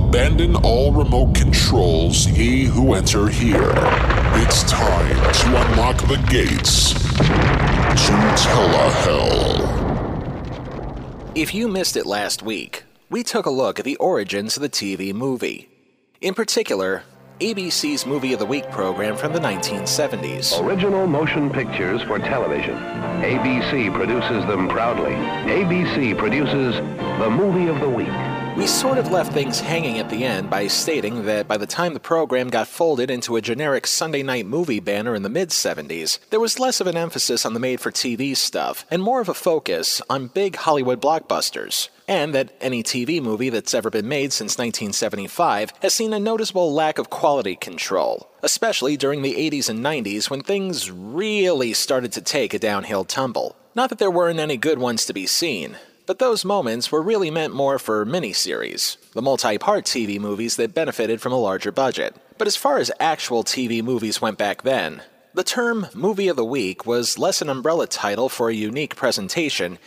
Abandon all remote controls, ye who enter here. It's time to unlock the gates to Telehell. If you missed it last week, we took a look at the origins of the TV movie. In particular, ABC's Movie of the Week program from the 1970s. Original motion pictures for television. ABC produces them proudly. ABC produces the movie of the week. We sort of left things hanging at the end by stating that by the time the program got folded into a generic Sunday night movie banner in the mid 70s, there was less of an emphasis on the made for TV stuff and more of a focus on big Hollywood blockbusters. And that any TV movie that's ever been made since 1975 has seen a noticeable lack of quality control, especially during the 80s and 90s when things really started to take a downhill tumble. Not that there weren't any good ones to be seen, but those moments were really meant more for miniseries, the multi part TV movies that benefited from a larger budget. But as far as actual TV movies went back then, the term Movie of the Week was less an umbrella title for a unique presentation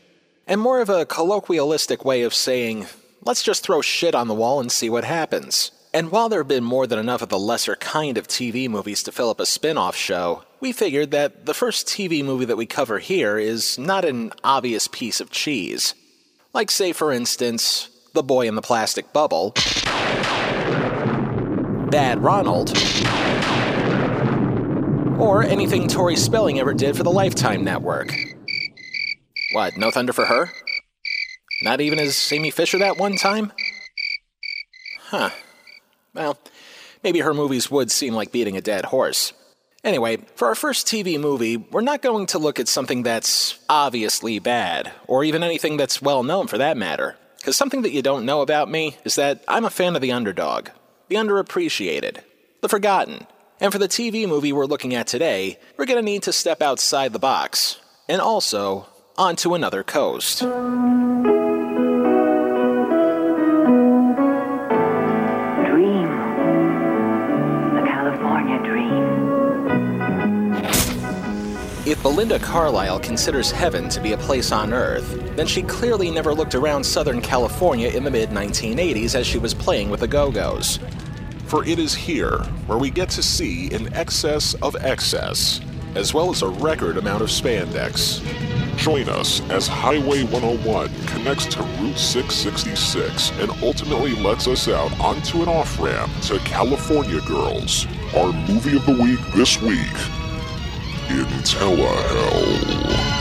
and more of a colloquialistic way of saying, let's just throw shit on the wall and see what happens. And while there have been more than enough of the lesser kind of TV movies to fill up a spin off show, we figured that the first TV movie that we cover here is not an obvious piece of cheese. Like, say, for instance, The Boy in the Plastic Bubble, Bad Ronald, or anything Tori Spelling ever did for the Lifetime Network. What, no thunder for her? Not even as Amy Fisher that one time? Huh. Well, maybe her movies would seem like beating a dead horse. Anyway, for our first TV movie, we're not going to look at something that's obviously bad, or even anything that's well known for that matter. Because something that you don't know about me is that I'm a fan of the underdog, the underappreciated, the forgotten. And for the TV movie we're looking at today, we're going to need to step outside the box, and also onto another coast. If Belinda Carlisle considers heaven to be a place on earth, then she clearly never looked around Southern California in the mid 1980s as she was playing with the Go Go's. For it is here where we get to see an excess of excess, as well as a record amount of spandex. Join us as Highway 101 connects to Route 666 and ultimately lets us out onto an off ramp to California Girls, our movie of the week this week in Telehell.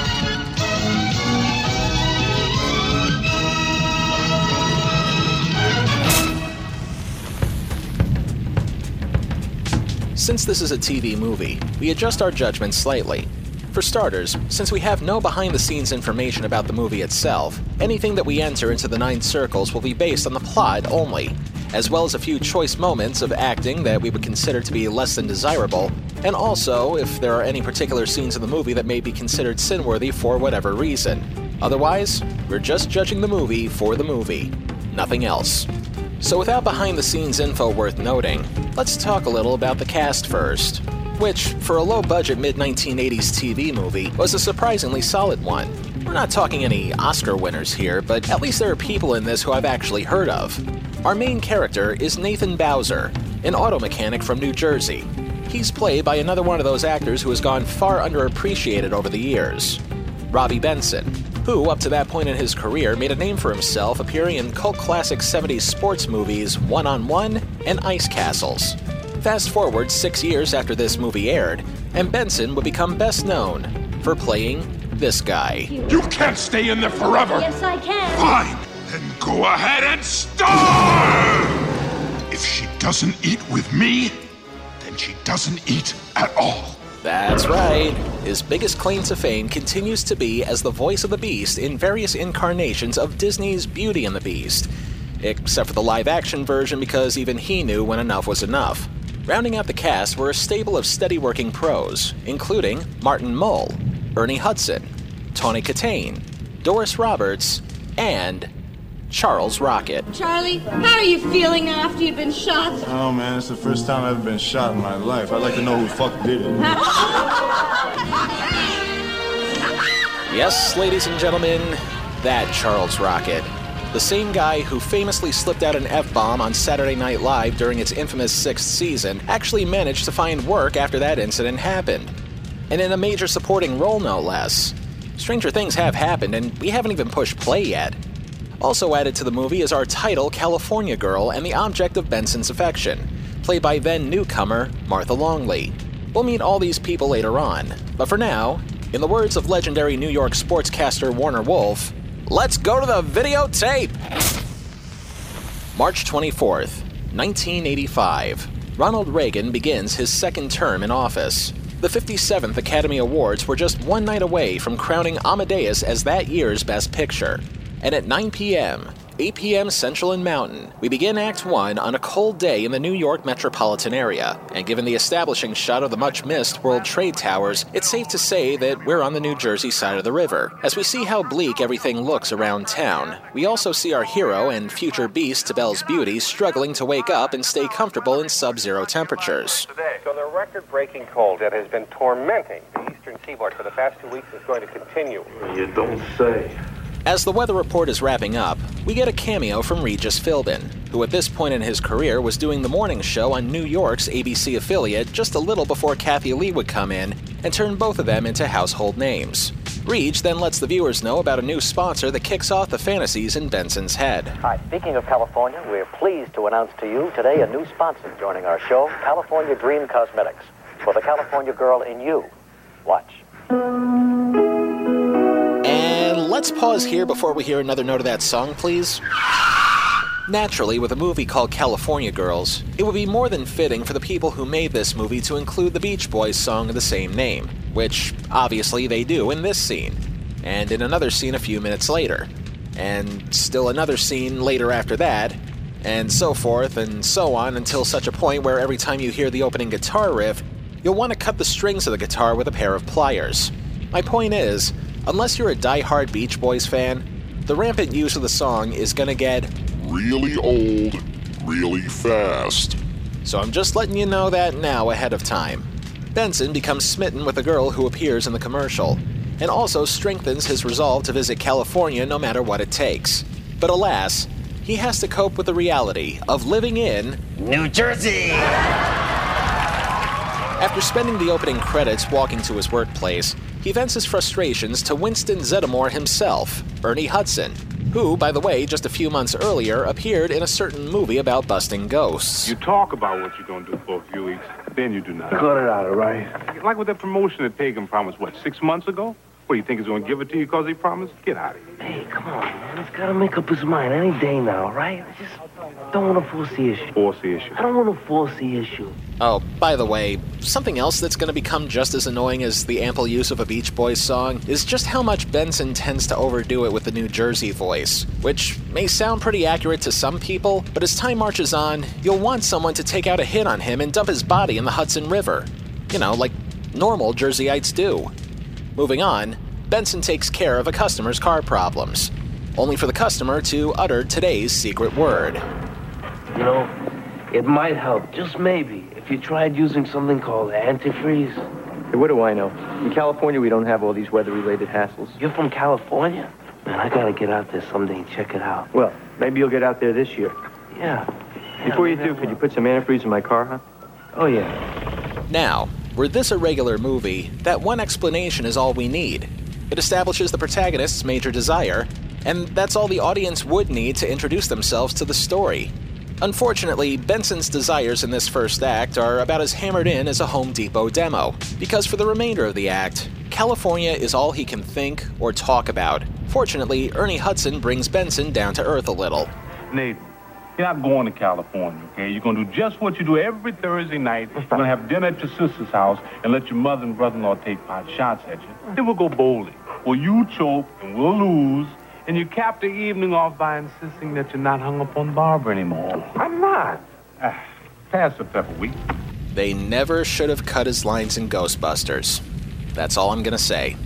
Since this is a TV movie, we adjust our judgment slightly. For starters, since we have no behind the scenes information about the movie itself, anything that we enter into the Nine Circles will be based on the plot only, as well as a few choice moments of acting that we would consider to be less than desirable, and also if there are any particular scenes in the movie that may be considered sin-worthy for whatever reason. Otherwise, we're just judging the movie for the movie, nothing else. So, without behind the scenes info worth noting, let's talk a little about the cast first. Which, for a low budget mid 1980s TV movie, was a surprisingly solid one. We're not talking any Oscar winners here, but at least there are people in this who I've actually heard of. Our main character is Nathan Bowser, an auto mechanic from New Jersey. He's played by another one of those actors who has gone far underappreciated over the years Robby Benson, who, up to that point in his career, made a name for himself appearing in cult classic 70s sports movies One on One and Ice Castles. Fast forward six years after this movie aired, and Benson would become best known for playing this guy. You can't stay in there forever. Yes, I can. Fine, then go ahead and starve. If she doesn't eat with me, then she doesn't eat at all. That's right. His biggest claim to fame continues to be as the voice of the Beast in various incarnations of Disney's Beauty and the Beast, except for the live action version because even he knew when enough was enough. Rounding out the cast were a stable of steady working pros, including Martin Mull, Ernie Hudson, Tawny Kitaen, Doris Roberts, and Charles Rocket. Charlie, how are you feeling after you've been shot? Oh man, it's the first time I've ever been shot in my life. I'd like to know who the fuck did it. Yes, ladies and gentlemen, that Charles Rocket. The same guy who famously slipped out an F bomb on Saturday Night Live during its infamous sixth season actually managed to find work after that incident happened. And in a major supporting role, no less. Stranger things have happened, and we haven't even pushed play yet. Also added to the movie is our title, California Girl, and the object of Benson's affection, played by then newcomer Martha Longley. We'll meet all these people later on, but for now, in the words of legendary New York sportscaster Warner Wolf, let's go to the videotape! March 24th, 1985. Ronald Reagan begins his second term in office. The 57th Academy Awards were just one night away from crowning Amadeus as that year's Best Picture. And at 9 p.m., 8 p.m. Central and Mountain, we begin Act 1 on a cold day in the New York metropolitan area. And given the establishing shot of the much missed World Trade Towers, it's safe to say that we're on the New Jersey side of the river. As we see how bleak everything looks around town, we also see our hero and future beast, to Belle's Beauty, struggling to wake up and stay comfortable in sub zero temperatures. So the record-breaking cold that has been tormenting the eastern seaboard for the past two weeks is going to continue. You don't say. As the weather report is wrapping up, we get a cameo from Regis Philbin, who at this point in his career was doing the morning show on New York's ABC affiliate just a little before Kathie Lee would come in and turn both of them into household names. Reg then lets the viewers know about a new sponsor that kicks off the fantasies in Benson's head. Hi, speaking of California, we're pleased to announce to you today a new sponsor joining our show, California Dream Cosmetics. For the California girl in you. Watch. Let's pause here before we hear another note of that song, please. Naturally, with a movie called California Girls, it would be more than fitting for the people who made this movie to include the Beach Boys song of the same name, which obviously they do in this scene, and in another scene a few minutes later, and still another scene later after that, and so forth and so on until such a point where every time you hear the opening guitar riff, you'll want to cut the strings of the guitar with a pair of pliers. My point is, unless you're a die-hard Beach Boys fan, the rampant use of the song is gonna get really old, really fast. So I'm just letting you know that now ahead of time. Benson becomes smitten with a girl who appears in the commercial, and also strengthens his resolve to visit California no matter what it takes. But alas, he has to cope with the reality of living in New Jersey! After spending the opening credits walking to his workplace, he vents his frustrations to Winston Zeddemore himself, Ernie Hudson, who, by the way, just a few months earlier appeared in a certain movie about busting ghosts. You talk about what you're going to do for a few weeks, then you do nothing. Cut it out, all right? Like with that promotion that Pagan promised, what, six months ago? What, you think he's going to give it to you because he promised? Get out of here. Hey, come on, man. He's got to make up his mind any day now, all right? I just don't want to force the issue. Force the issue. I don't want to force the issue. Oh, by the way, something else that's going to become just as annoying as the ample use of a Beach Boys song is just how much Benson tends to overdo it with the New Jersey voice, which may sound pretty accurate to some people, but as time marches on, you'll want someone to take out a hit on him and dump his body in the Hudson River. You know, like normal Jerseyites do. Moving on, Benson takes care of a customer's car problems, only for the customer to utter today's secret word. You know, it might help, just maybe, if you tried using something called antifreeze. Hey, what do I know? In California, we don't have all these weather-related hassles. You're from California? Man, I gotta get out there someday and check it out. Well, maybe you'll get out there this year. Yeah. Before you do, could you put some antifreeze in my car, huh? Oh, yeah. Now, were this a regular movie, that one explanation is all we need. It establishes the protagonist's major desire, and that's all the audience would need to introduce themselves to the story. Unfortunately, Benson's desires in this first act are about as hammered in as a Home Depot demo, because for the remainder of the act, California is all he can think or talk about. Fortunately, Ernie Hudson brings Benson down to earth a little. Nathan, you're not going to California, okay? You're going to do just what you do every Thursday night. You're going to have dinner at your sister's house and let your mother and brother-in-law take pot shots at you. Mm. Then we'll go bowling. Well, you choke and we'll lose, and you cap the evening off by insisting that you're not hung up on Barbara anymore. I'm not. Ah, pass the pepper wheat. They never should have cut his lines in Ghostbusters. That's all I'm gonna say.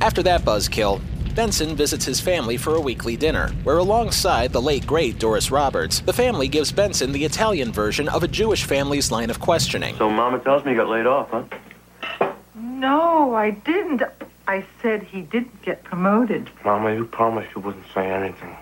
After that buzzkill, Benson visits his family for a weekly dinner, where alongside the late great Doris Roberts, the family gives Benson the Italian version of a Jewish family's line of questioning. So Mama tells me you got laid off, huh? No, I didn't. I said he didn't get promoted. Mama, you promised you wouldn't say anything.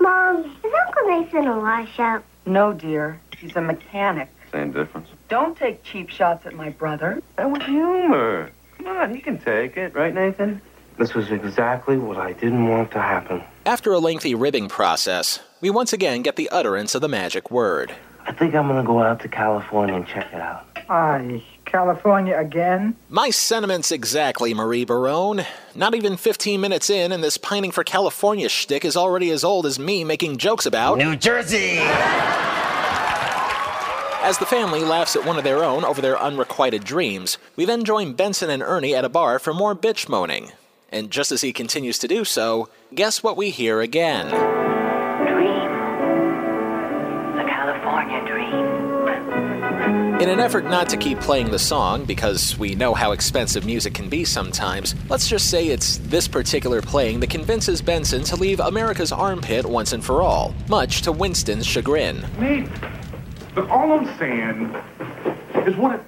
Mom, is Uncle Nathan a washout? No, dear. He's a mechanic. Same difference. Don't take cheap shots at my brother. That was humor. Come on, he can take it, right, Nathan? This was exactly what I didn't want to happen. After a lengthy ribbing process, we once again get the utterance of the magic word. I think I'm gonna go out to California and check it out. Aye, California again? My sentiments exactly, Marie Barone. Not even 15 minutes in, and this pining for California shtick is already as old as me making jokes about New Jersey! As the family laughs at one of their own over their unrequited dreams, we then join Benson and Ernie at a bar for more bitch moaning. And just as he continues to do so, guess what we hear again? In an effort not to keep playing the song, because we know how expensive music can be sometimes, let's just say it's this particular playing that convinces Benson to leave America's armpit once and for all, much to Winston's chagrin. Nate, look, all I'm saying is what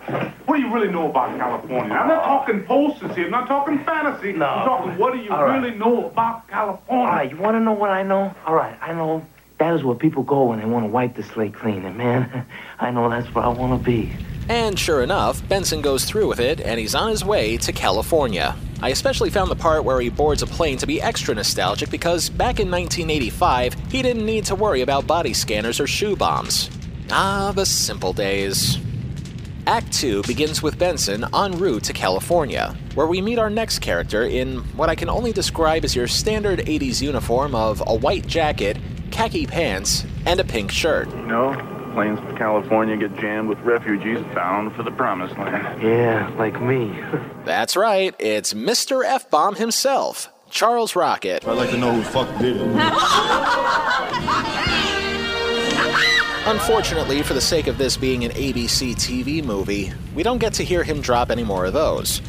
what do you really know about California? I'm not talking posters here. I'm not talking fantasy. No. I'm talking what do you All right. really know about California? All right, you want to know what I know? All right, I know that is where people go when they want to wipe the slate clean. And man, I know that's where I want to be. And sure enough, Benson goes through with it and he's on his way to California. I especially found the part where he boards a plane to be extra nostalgic because back in 1985, he didn't need to worry about body scanners or shoe bombs. Ah, the simple days. Act 2 begins with Benson en route to California, where we meet our next character in what I can only describe as your standard 80s uniform of a white jacket, khaki pants, and a pink shirt. You know, planes to California get jammed with refugees bound for the promised land. Yeah, like me. That's right, it's Mr. F Bomb himself, Charles Rocket. I'd like to know who the fuck did it. Unfortunately, for the sake of this being an ABC TV movie, we don't get to hear him drop any more of those.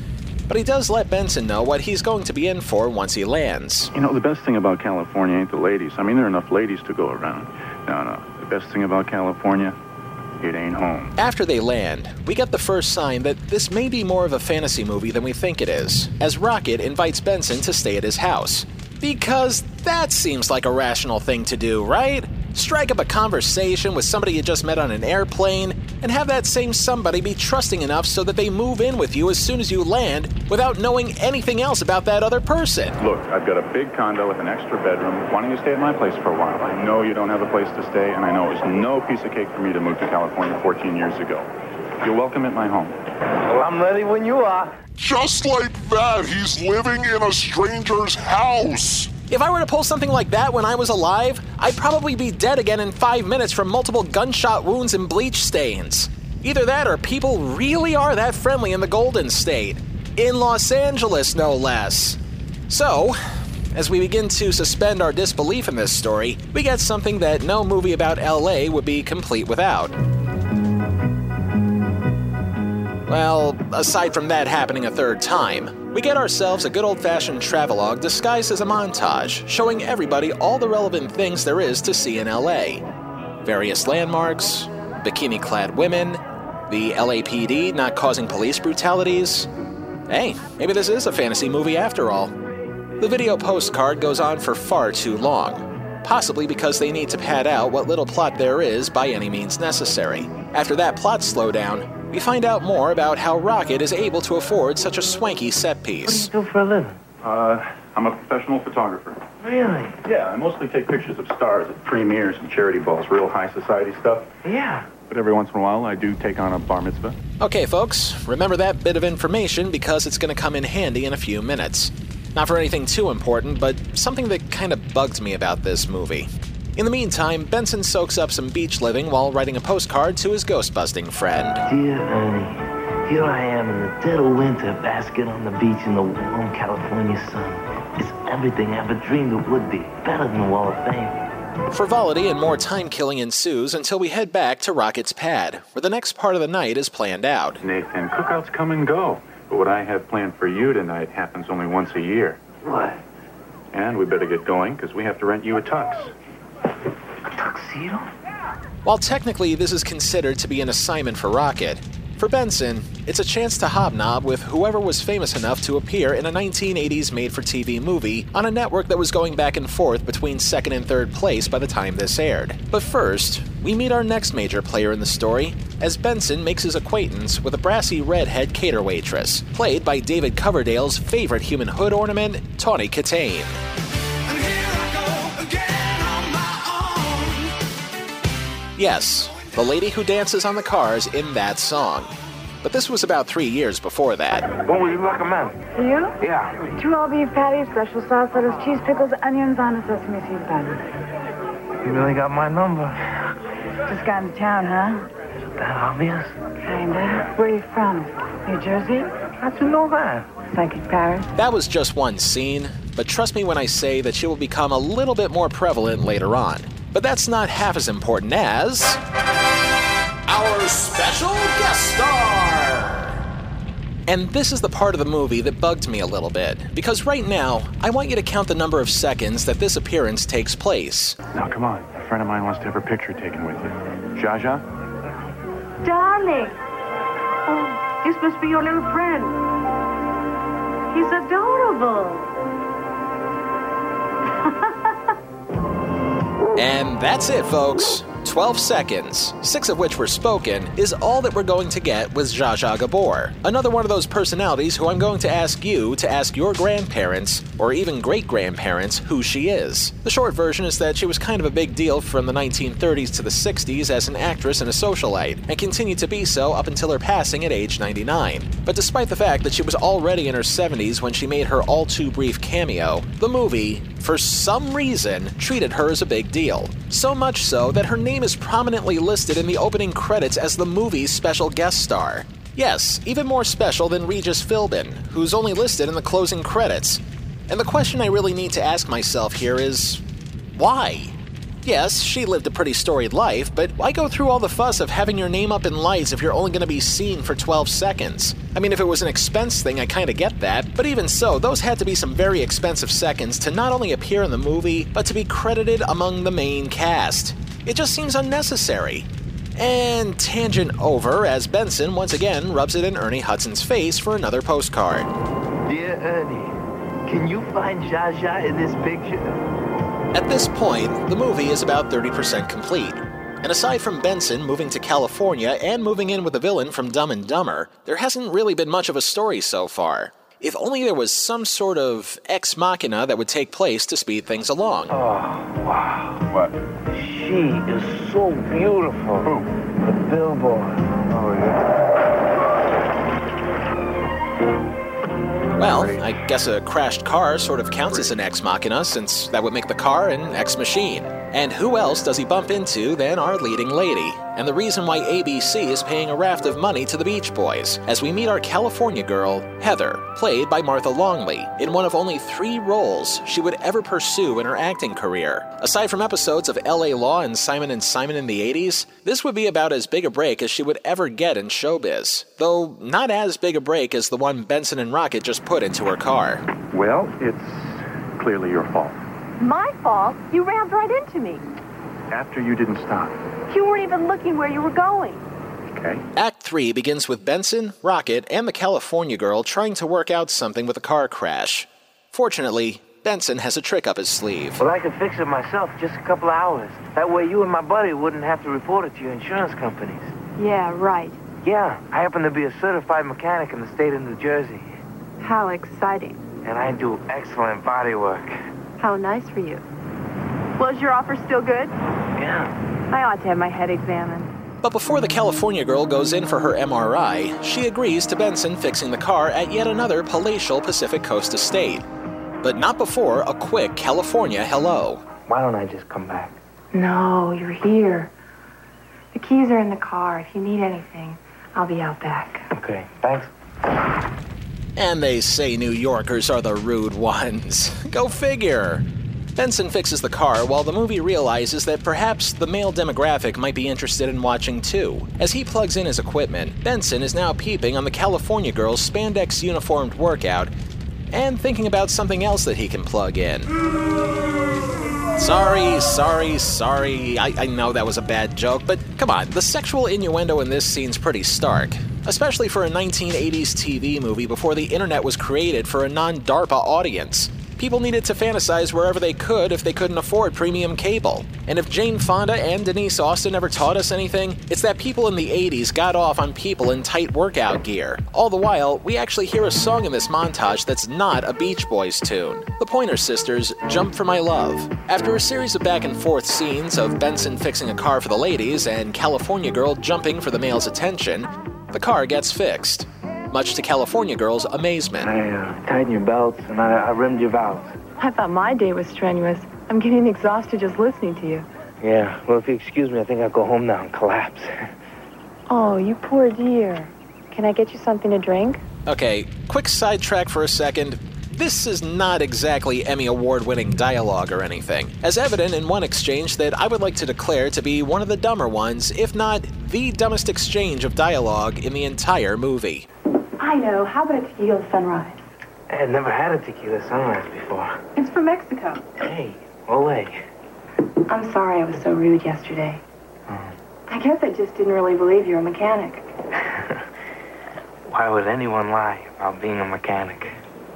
But he does let Benson know what he's going to be in for once he lands. You know, the best thing about California ain't the ladies. I mean, there are enough ladies to go around. No, no. The best thing about California, it ain't home. After they land, we get the first sign that this may be more of a fantasy movie than we think it is, as Rocket invites Benson to stay at his house. Because that seems like a rational thing to do, right? Strike up a conversation with somebody you just met on an airplane, and have that same somebody be trusting enough so that they move in with you as soon as you land without knowing anything else about that other person. Look, I've got a big condo with an extra bedroom. Why don't you stay at my place for a while? I know you don't have a place to stay, and I know it was no piece of cake for me to move to California 14 years ago. You're welcome at my home. Well, I'm ready when you are. Just like that, he's living in a stranger's house. If I were to pull something like that when I was alive, I'd probably be dead again in five minutes from multiple gunshot wounds and bleach stains. Either that or people really are that friendly in the Golden State. In Los Angeles, no less. So, as we begin to suspend our disbelief in this story, we get something that no movie about LA would be complete without. Well, aside from that happening a third time, we get ourselves a good old fashioned travelogue disguised as a montage, showing everybody all the relevant things there is to see in LA. Various landmarks, bikini clad women, the LAPD not causing police brutalities. Hey, maybe this is a fantasy movie after all. The video postcard goes on for far too long, possibly because they need to pad out what little plot there is by any means necessary. After that plot slowdown, we find out more about how Rocket is able to afford such a swanky set piece. What do you Do for a living. Uh, I'm a professional photographer. Really? Yeah, I mostly take pictures of stars at premieres and charity balls, real high society stuff. Yeah. But every once in a while, I do take on a bar mitzvah. Okay, folks, remember that bit of information because it's going to come in handy in a few minutes. Not for anything too important, but something that kind of bugged me about this movie. In the meantime, Benson soaks up some beach living while writing a postcard to his ghost busting friend. Dear Ernie, here I am in the dead of winter, basking on the beach in the warm California sun. It's everything I ever dreamed it would be, better than the Wall of Fame. Frivolity and more time killing ensues until we head back to Rocket's pad, where the next part of the night is planned out. Nathan, cookouts come and go. But what I have planned for you tonight happens only once a year. What? And we better get going because we have to rent you a tux. A tuxedo? While technically this is considered to be an assignment for Rocket, For Benson, it's a chance to hobnob with whoever was famous enough to appear in a 1980s made for TV movie on a network that was going back and forth between second and third place by the time this aired. But first, we meet our next major player in the story as Benson makes his acquaintance with a brassy redhead cater waitress, played by David Coverdale's favorite human hood ornament, Tawny Kitaen. Yes, the lady who dances on the cars in that song. But this was about three years before that. What would you recommend? For you? Yeah. Two all beef patties, special sauce, lettuce, cheese, pickles, onions on a sesame seed bun. You really got my number. Just got into town, huh? Is That obvious? Kinda. Where are you from? New Jersey? How'd you know that? Psychic Paris. That was just one scene, but trust me when I say that she will become a little bit more prevalent later on. But that's not half as important as. Our special guest star! And this is the part of the movie that bugged me a little bit, because right now, I want you to count the number of seconds that this appearance takes place. Now, come on. A friend of mine wants to have her picture taken with you. Zsa Zsa? Darling. Oh, this must be your little friend. He's adorable. And that's it, folks. 12 seconds, six of which were spoken, is all that we're going to get with Zsa Zsa Gabor. Another one of those personalities who I'm going to ask you to ask your grandparents, or even great grandparents, who she is. The short version is that she was kind of a big deal from the 1930s to the 60s as an actress and a socialite, and continued to be so up until her passing at age 99. But despite the fact that she was already in her 70s when she made her all too brief cameo, the movie, for some reason, treated her as a big deal. So much so that her name is prominently listed in the opening credits as the movie's special guest star. Yes, even more special than Regis Philbin, who's only listed in the closing credits. And the question I really need to ask myself here is why? Yes, she lived a pretty storied life, but why go through all the fuss of having your name up in lights if you're only going to be seen for 12 seconds? I mean, if it was an expense thing, I kind of get that, but even so, those had to be some very expensive seconds to not only appear in the movie, but to be credited among the main cast. It just seems unnecessary. And tangent over as Benson once again rubs it in Ernie Hudson's face for another postcard. Dear Ernie, can you find Zsa Zsa in this picture? At this point, the movie is about 30% complete. And aside from Benson moving to California and moving in with a villain from Dumb and Dumber, there hasn't really been much of a story so far. If only there was some sort of ex machina that would take place to speed things along. Oh, wow. What? She is so beautiful. Who? The billboard. Oh, yeah. Well, I guess a crashed car sort of counts as an ex machina, since that would make the car an ex machine. And who else does he bump into than our leading lady? And the reason why ABC is paying a raft of money to the Beach Boys, as we meet our California girl, Heather, played by Martha Longley, in one of only three roles she would ever pursue in her acting career. Aside from episodes of LA Law and Simon and Simon in the 80s, this would be about as big a break as she would ever get in showbiz, though not as big a break as the one Benson and Rocket just put into her car. Well, it's clearly your fault. My fault? You rammed right into me. After you didn't stop. You weren't even looking where you were going. Okay? Act 3 begins with Benson, Rocket, and the California girl trying to work out something with a car crash. Fortunately, Benson has a trick up his sleeve. Well, I could fix it myself, just a couple of hours. That way you and my buddy wouldn't have to report it to your insurance companies. Yeah, right. Yeah, I happen to be a certified mechanic in the state of New Jersey. How exciting. And I do excellent body work. How nice for you. Was your offer still good? Yeah. I ought to have my head examined. But before the California girl goes in for her MRI, she agrees to Benson fixing the car at yet another palatial Pacific Coast estate. But not before a quick California hello. Why don't I just come back? No, you're here. The keys are in the car. If you need anything, I'll be out back. Okay, thanks. And they say New Yorkers are the rude ones. Go figure. Benson fixes the car while the movie realizes that perhaps the male demographic might be interested in watching too. As he plugs in his equipment, Benson is now peeping on the California girl's spandex uniformed workout and thinking about something else that he can plug in. Sorry, sorry, sorry. I, I know that was a bad joke, but come on, the sexual innuendo in this scene's pretty stark. Especially for a 1980s TV movie before the internet was created for a non DARPA audience. People needed to fantasize wherever they could if they couldn't afford premium cable. And if Jane Fonda and Denise Austin ever taught us anything, it's that people in the 80s got off on people in tight workout gear. All the while, we actually hear a song in this montage that's not a Beach Boys tune. The Pointer Sisters, Jump for My Love. After a series of back and forth scenes of Benson fixing a car for the ladies and California Girl jumping for the male's attention, the car gets fixed much to California Girl's amazement. I uh, tightened your belts and I, I rimmed your valves. I thought my day was strenuous. I'm getting exhausted just listening to you. Yeah, well, if you excuse me, I think I'll go home now and collapse. Oh, you poor dear. Can I get you something to drink? Okay, quick sidetrack for a second. This is not exactly Emmy Award winning dialogue or anything, as evident in one exchange that I would like to declare to be one of the dumber ones, if not the dumbest exchange of dialogue in the entire movie. I know. How about a tequila sunrise? I had never had a tequila sunrise before. It's from Mexico. Hey, ole. I'm sorry I was so rude yesterday. Oh. I guess I just didn't really believe you're a mechanic. Why would anyone lie about being a mechanic?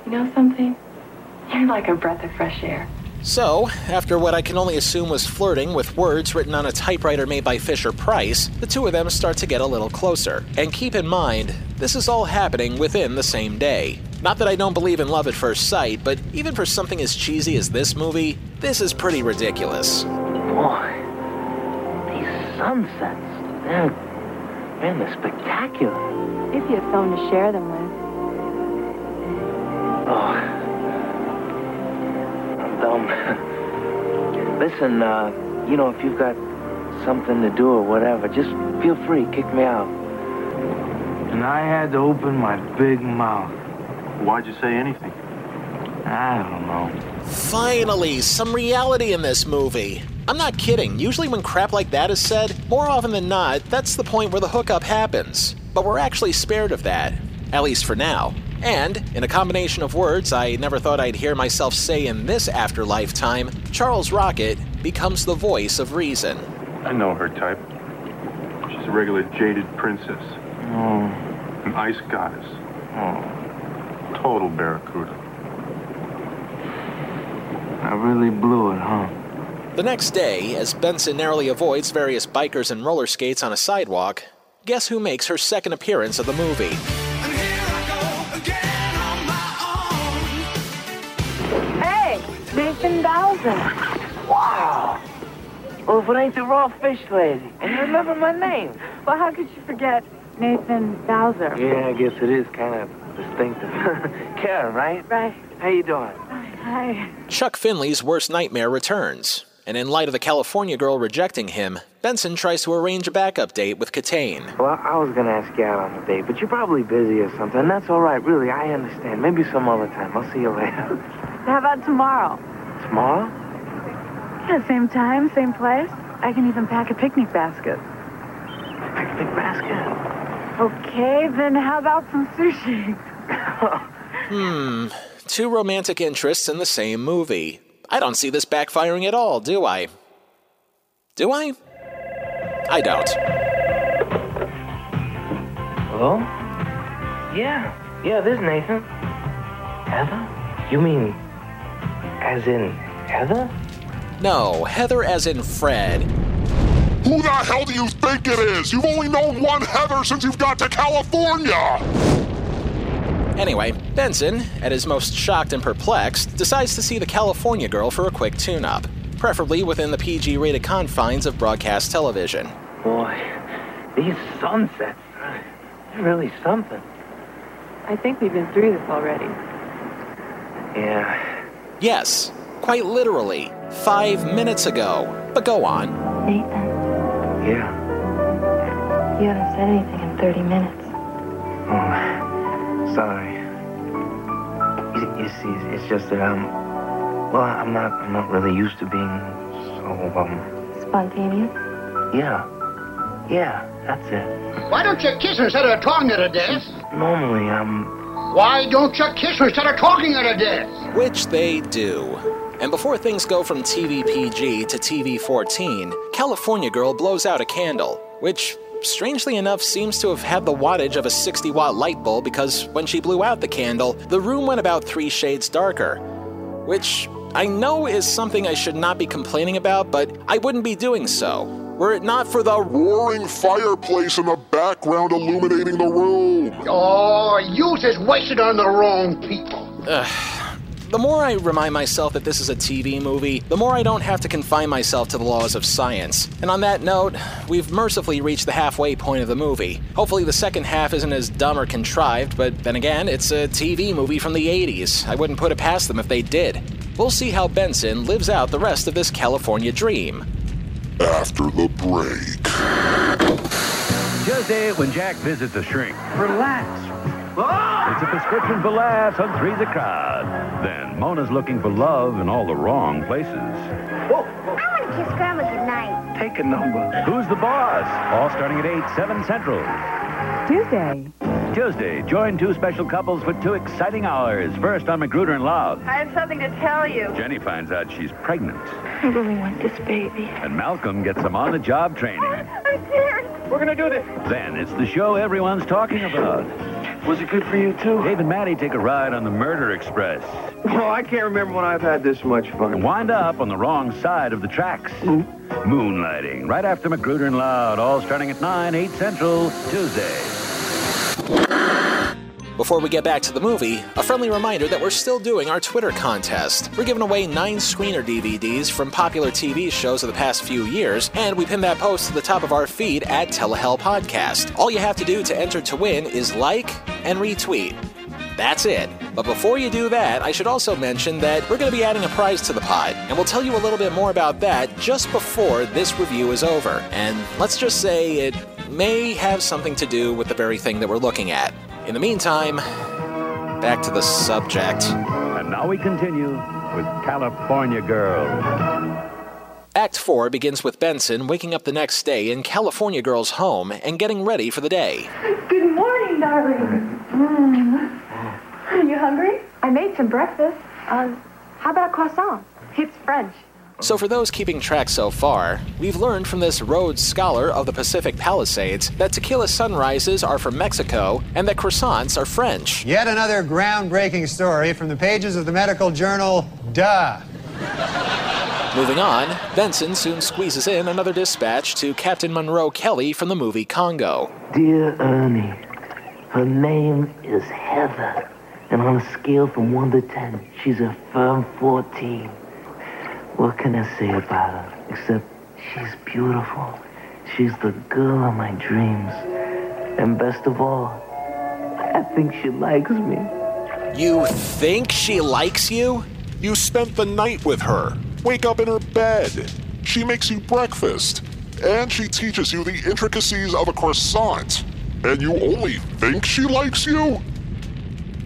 You know something? You're like a breath of fresh air. So, after what I can only assume was flirting with words written on a typewriter made by Fisher Price, the two of them start to get a little closer. And keep in mind, this is all happening within the same day. Not that I don't believe in love at first sight, but even for something as cheesy as this movie, this is pretty ridiculous. Boy, these sunsets, they're, man, they're spectacular. If you have someone to share them with. Oh, I'm dumb. Listen, uh, you know, if you've got something to do or whatever, just feel free, kick me out. And I had to open my big mouth. Why'd you say anything? I don't know. Finally, some reality in this movie. I'm not kidding. Usually, when crap like that is said, more often than not, that's the point where the hookup happens. But we're actually spared of that, at least for now. And, in a combination of words I never thought I'd hear myself say in this afterlife time, Charles Rocket becomes the voice of reason. I know her type. She's a regular jaded princess. Oh. An ice goddess. Oh. Total barracuda. I really blew it, huh? The next day, as Benson narrowly avoids various bikers and roller skates on a sidewalk, guess who makes her second appearance of the movie? Hey, Nathan Bowser. Wow. Well, if it ain't the raw fish lady, and you remember my name. Well, how could you forget Nathan Bowser? Yeah, I guess it is kind of distinctive. Karen, right? Right. How you doing? Hi. Chuck Finley's worst nightmare returns, and in light of the California girl rejecting him, Benson tries to arrange a backup date with Kitaen. Well, I was gonna ask you out on a date, but you're probably busy or something. And that's all right, really. I understand. Maybe some other time. I'll see you later. How about tomorrow? Tomorrow? Yeah, same time, same place. I can even pack a picnic basket. Picnic basket. Okay, then how about some sushi? Hmm, two romantic interests in the same movie. I don't see this backfiring at all, do I? Do I? I don't. Hello? Yeah. Yeah, this is Nathan. Heather? You mean as in Heather? No, Heather as in Fred. Who the hell do you think it is? You've only known one Heather since you've got to California! Anyway, Benson, at his most shocked and perplexed, decides to see the California girl for a quick tune up, preferably within the PG rated confines of broadcast television. Boy, these sunsets, they're really something. I think we've been through this already. Yeah. Yes, quite literally, five minutes ago. But go on. Nathan, Yeah. you haven't said anything in 30 minutes. Oh, sorry. You, you see, it's just that I'm. Well, I'm not. I'm not really used to being so. Um. Spontaneous? Yeah. Yeah. That's it. Why don't you kiss her instead of talking her to death? Normally, I'm. Why don't you kiss instead of talking her to death? Which they do. And before things go from TV PG to TV 14, California Girl blows out a candle, which strangely enough, seems to have had the wattage of a 60 watt light bulb because when she blew out the candle, the room went about three shades darker. Which I know is something I should not be complaining about, but I wouldn't be doing so. Were it not for the roaring fireplace in the background illuminating the room. Oh, you just wasted on the wrong people. Ugh. The more I remind myself that this is a TV movie, the more I don't have to confine myself to the laws of science. And on that note, we've mercifully reached the halfway point of the movie. Hopefully, the second half isn't as dumb or contrived, but then again, it's a TV movie from the 80s. I wouldn't put it past them if they did. We'll see how Benson lives out the rest of this California dream. After the break. Tuesday, when Jack visits a shrink. Relax. Ah! It's a prescription for laughs on Three's a Crowd. Then Mona's looking for love in all the wrong places. Oh, oh. I want to kiss Grandma goodnight. Take a number. Who's the boss? All starting at 8, 7 Central. Tuesday. Tuesday, join two special couples for two exciting hours. First on MacGruder and Loud. I have something to tell you. Jenny finds out she's pregnant. I really want this baby. And Malcolm gets some on-the-job training. I'm scared. We're gonna do this. Then it's the show everyone's talking about. Was it good for you, too? Dave and Maddie take a ride on the Murder Express. Oh, I can't remember when I've had this much fun. And wind up on the wrong side of the tracks. Moonlighting, right after MacGruder and Loud, all starting at 9, 8 Central, Tuesday. Before we get back to the movie, a friendly reminder that we're still doing our Twitter contest. We're giving away nine screener DVDs from popular TV shows of the past few years, and we pin that post to the top of our feed at Telehell Podcast. All you have to do to enter to win is like and retweet. That's it. But before you do that, I should also mention that we're going to be adding a prize to the pod, and we'll tell you a little bit more about that just before this review is over. And let's just say it may have something to do with the very thing that we're looking at. In the meantime, back to the subject. And now we continue with California Girl. Act 4 begins with Benson waking up the next day in California Girl's home and getting ready for the day. Good morning, darling. Mm. Are you hungry? I made some breakfast. Uh, how about a croissant? It's French. So, for those keeping track so far, we've learned from this Rhodes Scholar of the Pacific Palisades that tequila sunrises are from Mexico and that croissants are French. Yet another groundbreaking story from the pages of the medical journal Duh. Moving on, Benson soon squeezes in another dispatch to Captain Munro Kelly from the movie Congo. Dear Ernie, her name is Heather. And on a scale from 1 to 10, she's a firm 14. What can I say about her? Except she's beautiful. She's the girl of my dreams. And best of all, I think she likes me. You think she likes you? You spent the night with her. Wake up in her bed. She makes you breakfast. And she teaches you the intricacies of a croissant. And you only think she likes you?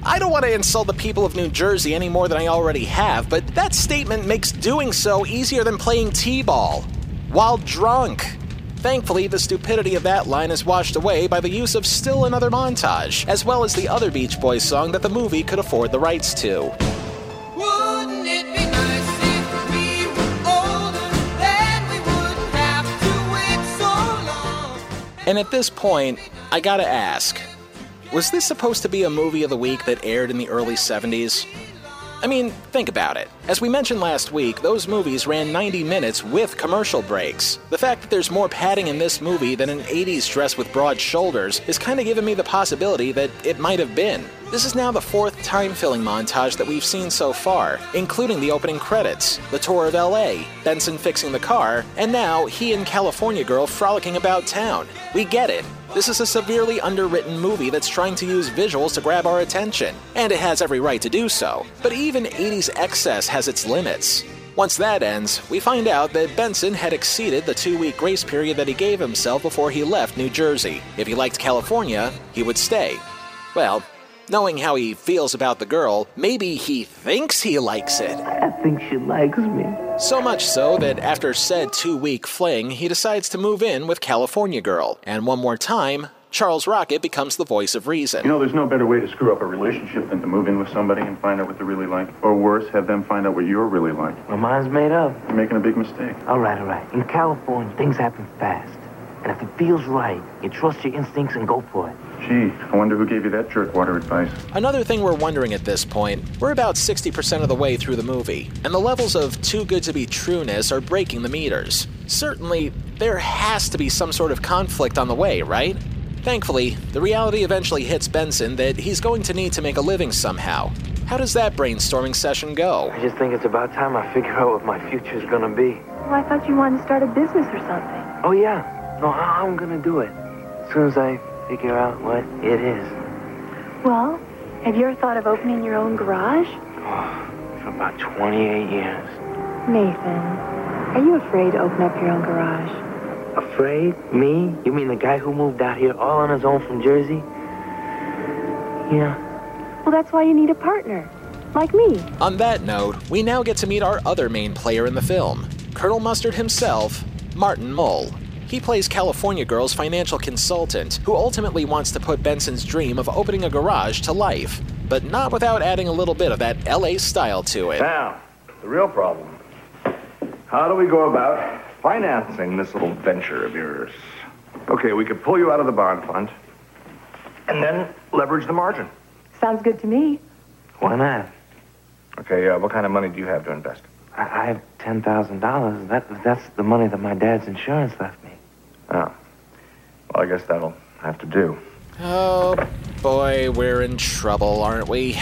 I don't want to insult the people of New Jersey any more than I already have, but that statement makes doing so easier than playing T ball. While drunk. Thankfully, the stupidity of that line is washed away by the use of Still Another Montage, as well as the other Beach Boys song that the movie could afford the rights to. Wouldn't it be nice if we were older? Then we wouldn't have to wait so long. And at this point, I gotta ask was this supposed to be a movie of the week that aired in the early 70s? I mean, think about it. As we mentioned last week, those movies ran 90 minutes with commercial breaks. The fact that there's more padding in this movie than an 80s dress with broad shoulders is kind of giving me the possibility that it might have been. This is now the fourth time filling montage that we've seen so far, including the opening credits, the tour of LA, Benson fixing the car, and now he and California Girl frolicking about town. We get it. This is a severely underwritten movie that's trying to use visuals to grab our attention, and it has every right to do so. But even 80s excess has its limits. Once that ends, we find out that Benson had exceeded the two week grace period that he gave himself before he left New Jersey. If he liked California, he would stay. Well, knowing how he feels about the girl, maybe he thinks he likes it. I think she likes me. So much so that after said two week fling, he decides to move in with California Girl. And one more time, Charles Rocket becomes the voice of reason. You know, there's no better way to screw up a relationship than to move in with somebody and find out what they're really like. Or worse, have them find out what you're really like. My mind's made up. You're making a big mistake. All right, all right. In California, things happen fast. And if it feels right, you trust your instincts and go for it. Gee, I wonder who gave you that jerkwater advice. Another thing we're wondering at this point, we're about 60% of the way through the movie, and the levels of too good to be trueness are breaking the meters. Certainly, there has to be some sort of conflict on the way, right? Thankfully, the reality eventually hits Benson that he's going to need to make a living somehow. How does that brainstorming session go? I just think it's about time I figure out what my future's gonna be. Well, I thought you wanted to start a business or something. Oh, yeah. No, I- I'm gonna do it. As soon as I figure out what it is. Well, have you ever thought of opening your own garage? Oh, For about 28 years. Nathan, are you afraid to open up your own garage? Afraid? Me? You mean the guy who moved out here all on his own from Jersey? Yeah. Well, that's why you need a partner. Like me. On that note, we now get to meet our other main player in the film Colonel Mustard himself, Martin Mull. He plays California Girl's financial consultant, who ultimately wants to put Benson's dream of opening a garage to life, but not without adding a little bit of that LA style to it. Now, the real problem. How do we go about financing this little venture of yours? Okay, we could pull you out of the bond fund and then leverage the margin. Sounds good to me. Why not? Okay, uh, what kind of money do you have to invest? I, I have $10,000. That, that's the money that my dad's insurance left me. Oh. Well, I guess that'll have to do. Oh boy, we're in trouble, aren't we?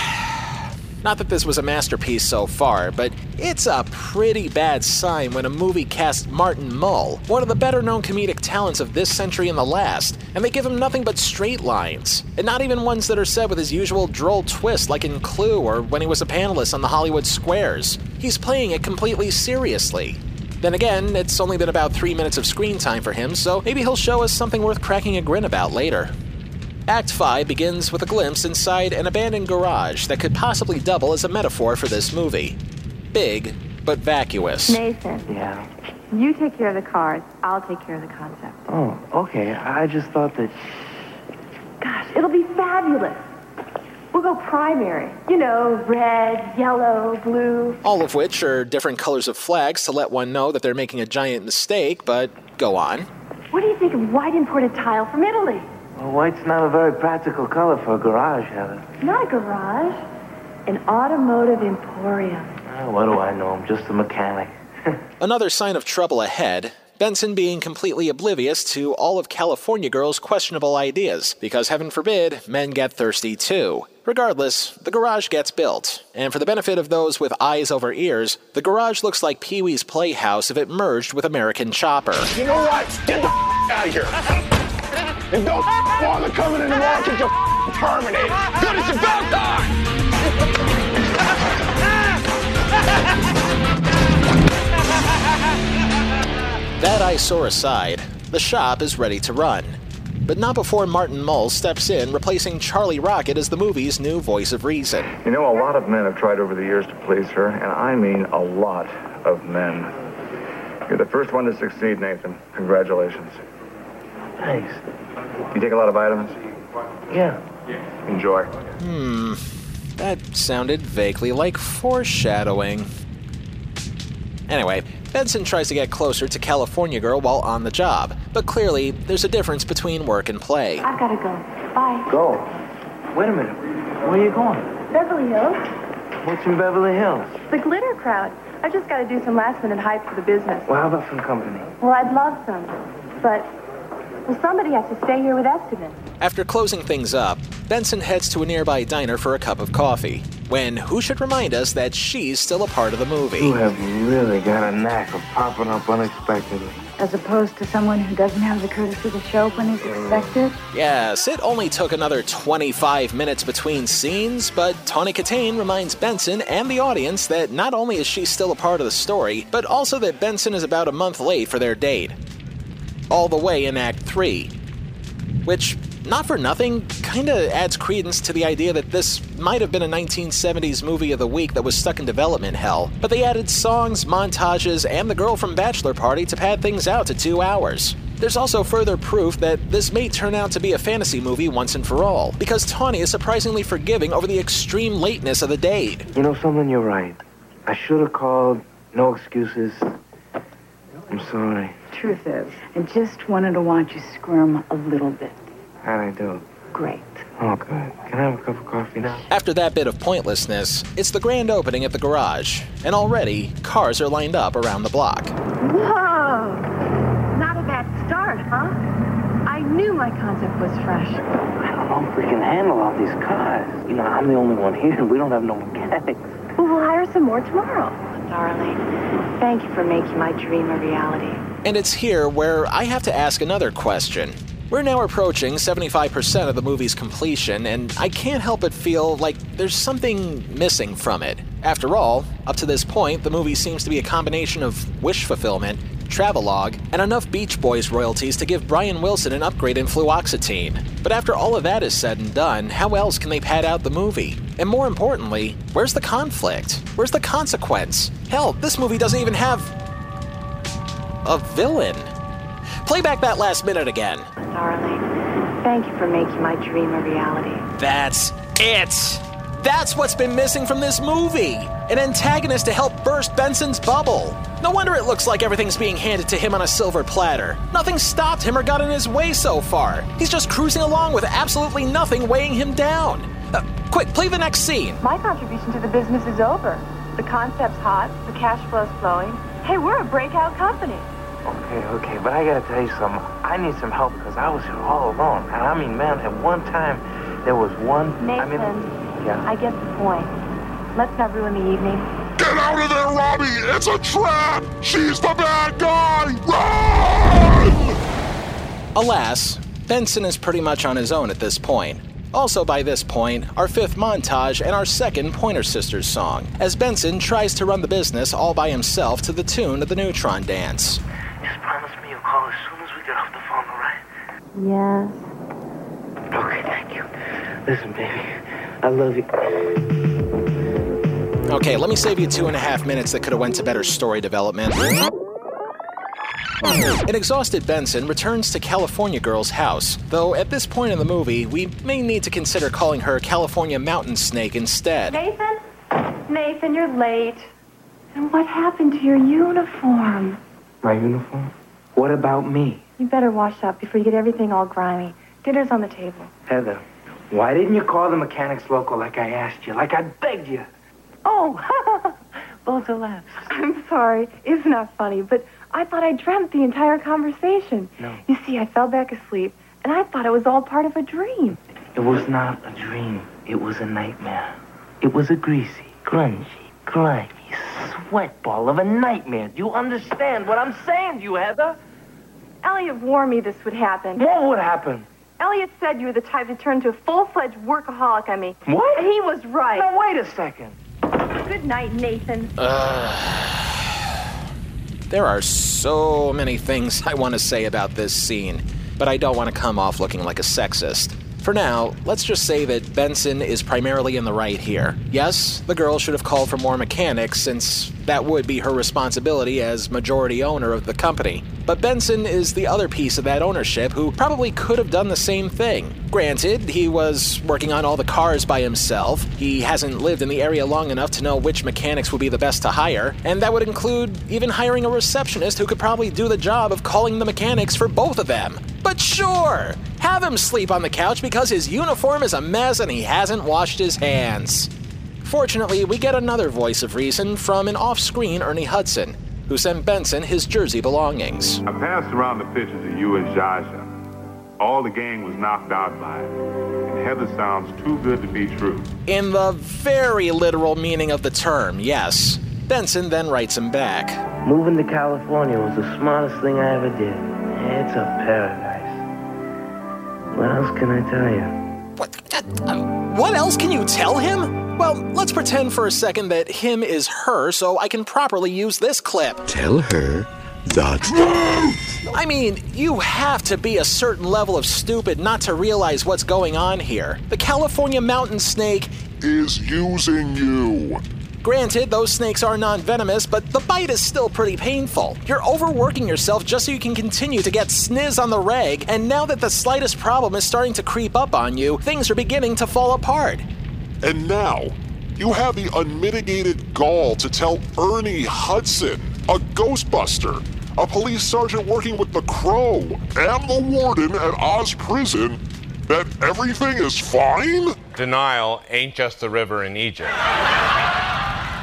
Not that this was a masterpiece so far, but it's a pretty bad sign when a movie casts Martin Mull, one of the better known comedic talents of this century and the last, and they give him nothing but straight lines, and not even ones that are said with his usual droll twist like in Clue or when he was a panelist on the Hollywood Squares. He's playing it completely seriously. Then again, it's only been about three minutes of screen time for him, so maybe he'll show us something worth cracking a grin about later. Act 5 begins with a glimpse inside an abandoned garage that could possibly double as a metaphor for this movie. Big, but vacuous. Nathan, Yeah. you take care of the cars. I'll take care of the concept. Oh, okay. I just thought that. Gosh, it'll be fabulous. We'll go primary. You know, red, yellow, blue. All of which are different colors of flags to let one know that they're making a giant mistake, but go on. What do you think of white imported tile from Italy? Well, white's not a very practical color for a garage, Heather. Not a garage, an automotive emporium. Oh, what do I know? I'm just a mechanic. Another sign of trouble ahead Benson being completely oblivious to all of California Girl's questionable ideas, because heaven forbid, men get thirsty too. Regardless, the garage gets built, and for the benefit of those with eyes over ears, the garage looks like Pee Wee's Playhouse if it merged with American Chopper. You know what? Get the out of here. And don't bother coming in tomorrow because you're terminated. Good, it's about time. That eyesore aside, the shop is ready to run. But not before Martin Mull steps in, replacing Charlie Rocket as the movie's new voice of reason. You know, a lot of men have tried over the years to please her, and I mean a lot of men. You're the first one to succeed, Nathan. Congratulations. Thanks. You take a lot of vitamins? Yeah. Enjoy. Hmm, that sounded vaguely like foreshadowing. Anyway, Benson tries to get closer to California Girl while on the job, but clearly there's a difference between work and play. I've got to go. Bye. Go. Wait a minute. Where are you going? Beverly Hills, What's in Beverly Hills? the glitter crowd. I've just got to do some last minute hype for the business. Well, how about some company? Well, I'd love some, but well, somebody has to stay here with Esteban. After closing things up, Benson heads to a nearby diner for a cup of coffee, when who should remind us that she's still a part of the movie? You have really got a knack of popping up unexpectedly. As opposed to someone who doesn't have the courtesy to show up when he's expected. Yes, it only took another 25 minutes between scenes, but Tawny Kitaen reminds Benson and the audience that not only is she still a part of the story, but also that Benson is about a month late for their date. All the way in Act 3. Which, not for nothing, kinda adds credence to the idea that this might have been a 1970s movie of the week that was stuck in development hell, but they added songs, montages, and the girl from Bachelor Party to pad things out to two hours. There's also further proof that this may turn out to be a fantasy movie once and for all, because Tawny is surprisingly forgiving over the extreme lateness of the date. You know something? You're right. I should have called. No excuses. I'm sorry. Truth is, I just wanted to watch you squirm a little bit. How'd I do? Great. Oh, good. Can I have a cup of coffee now? After that bit of pointlessness, it's the grand opening at the garage, and already cars are lined up around the block. Whoa! Not a bad start, huh? I knew my concept was fresh. I don't know if we can handle all these cars. You know, I'm the only one here. and We don't have no mechanics. Well, we'll hire some more tomorrow. Darling, thank you for making my dream a reality. And it's here where I have to ask another question. We're now approaching 75% of the movie's completion, and I can't help but feel like there's something missing from it. After all, up to this point, the movie seems to be a combination of wish fulfillment, travelogue, and enough Beach Boys royalties to give Brian Wilson an upgrade in fluoxetine. But after all of that is said and done, how else can they pad out the movie? And more importantly, where's the conflict? Where's the consequence? Hell, this movie doesn't even have a villain. Play back that last minute again. Darling, thank you for making my dream a reality. That's it! That's what's been missing from this movie! An antagonist to help burst Benson's bubble. No wonder it looks like everything's being handed to him on a silver platter. Nothing stopped him or got in his way so far. He's just cruising along with absolutely nothing weighing him down. Uh, quick, play the next scene. My contribution to the business is over. The concept's hot, the cash flow's flowing. Hey, we're a breakout company. Okay, okay, but I gotta tell you something. I need some help because I was here all alone. And I mean, man, at one time, there was one. I Nathan, mean, yeah. I get the point. Let's not ruin the evening. Get out of there, Robbie! It's a trap! She's the bad guy! Run! Alas, Benson is pretty much on his own at this point. Also, by this point, our fifth montage and our second Pointer Sisters song, as Benson tries to run the business all by himself to the tune of the Neutron Dance. Just promise me you'll call as soon as we get off the phone, all right? Yes. Okay, thank you. Listen, baby, I love you. Okay, let me save you two and a half minutes that could have went to better story development. An exhausted Benson returns to California Girl's house, though at this point in the movie, we may need to consider calling her California Mountain Snake instead. Nathan? Nathan, you're late. And what happened to your uniform? My uniform? What about me? You better wash up before you get everything all grimy. Dinner's on the table. Heather, why didn't you call the mechanics local like I asked you, like I begged you? Oh, Both are laughs. I'm sorry. It's not funny, but I thought I dreamt the entire conversation. No. You see, I fell back asleep, and I thought it was all part of a dream. It was not a dream. It was a nightmare. It was a greasy, grungy, grimy sweatball of a nightmare. Do you understand what I'm saying to you, Heather? Elliot warned me this would happen. What would happen? Elliot said you were the type to turn into a full-fledged workaholic on me. What? And he was right. Now, wait a second. Good night, Nathan. There are so many things I want to say about this scene, but I don't want to come off looking like a sexist. For now, let's just say that Benson is primarily in the right here. Yes, the girl should have called for more mechanics since that would be her responsibility as majority owner of the company. But Benson is the other piece of that ownership who probably could have done the same thing. Granted, he was working on all the cars by himself, he hasn't lived in the area long enough to know which mechanics would be the best to hire, and that would include even hiring a receptionist who could probably do the job of calling the mechanics for both of them. But sure, have him sleep on the couch because his uniform is a mess and he hasn't washed his hands. Fortunately, we get another voice of reason from an off screen Ernie Hudson, who sent Benson his jersey belongings. I passed around the pictures of you and Jaja. All the gang was knocked out by it. And Heather sounds too good to be true. In the very literal meaning of the term, yes. Benson then writes him back. Moving to California was the smartest thing I ever did. It's a paradise. What else can I tell you? What um, What else can you tell him? Well, let's pretend for a second that him is her so I can properly use this clip. Tell her the truth. I mean, you have to be a certain level of stupid not to realize what's going on here. The California mountain snake is using you. Granted, those snakes are non venomous, but the bite is still pretty painful. You're overworking yourself just so you can continue to get sniz on the rag, and now that the slightest problem is starting to creep up on you, things are beginning to fall apart. And now, you have the unmitigated gall to tell Ernie Hudson, a Ghostbuster, a police sergeant working with the Crow and the warden at Oz Prison, that everything is fine? Denial ain't just the river in Egypt.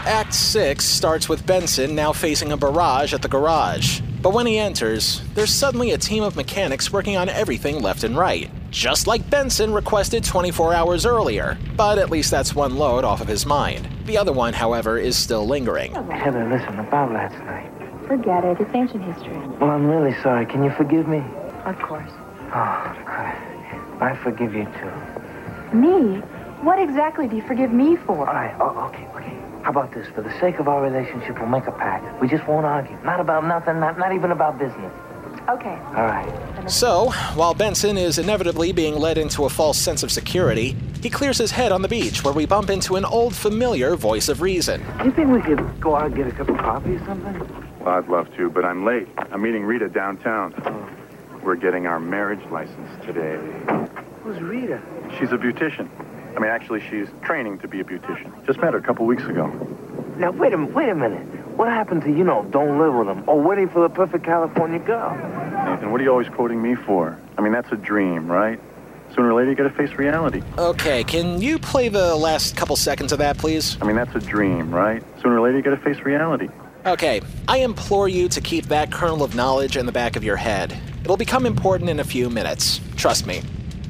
Act 6 starts with Benson now facing a barrage at the garage. But when he enters, there's suddenly a team of mechanics working on everything left and right. Just like Benson requested 24 hours earlier. But at least that's one load off of his mind. The other one, however, is still lingering. Heather, listen, about last night. Forget it. It's ancient history. Well, I'm really sorry. Can you forgive me? Of course. Oh, good. I forgive you too. Me? What exactly do you forgive me for? All right, oh, okay, okay. How about this? For the sake of our relationship, we'll make a pact. We just won't argue. Not about nothing, not, not even about business. Okay. All right. So, while Benson is inevitably being led into a false sense of security, he clears his head on the beach where we bump into an old familiar voice of reason. Do you think we could go out and get a cup of coffee or something? Well, I'd love to, but I'm late. I'm meeting Rita downtown. We're getting our marriage license today. Who's Rita? She's a beautician. I mean, actually, she's training to be a beautician. Just met her a couple weeks ago. Now, wait a, wait a minute. What happened to, you know, don't live with him? Or oh, waiting for the perfect California girl? Nathan, what are you always quoting me for? I mean, that's a dream, right? Sooner or later, you gotta face reality. Okay, can you play the last couple seconds of that, please? I mean, that's a dream, right? Sooner or later, you gotta face reality. Okay, I implore you to keep that kernel of knowledge in the back of your head. It'll become important in a few minutes. Trust me.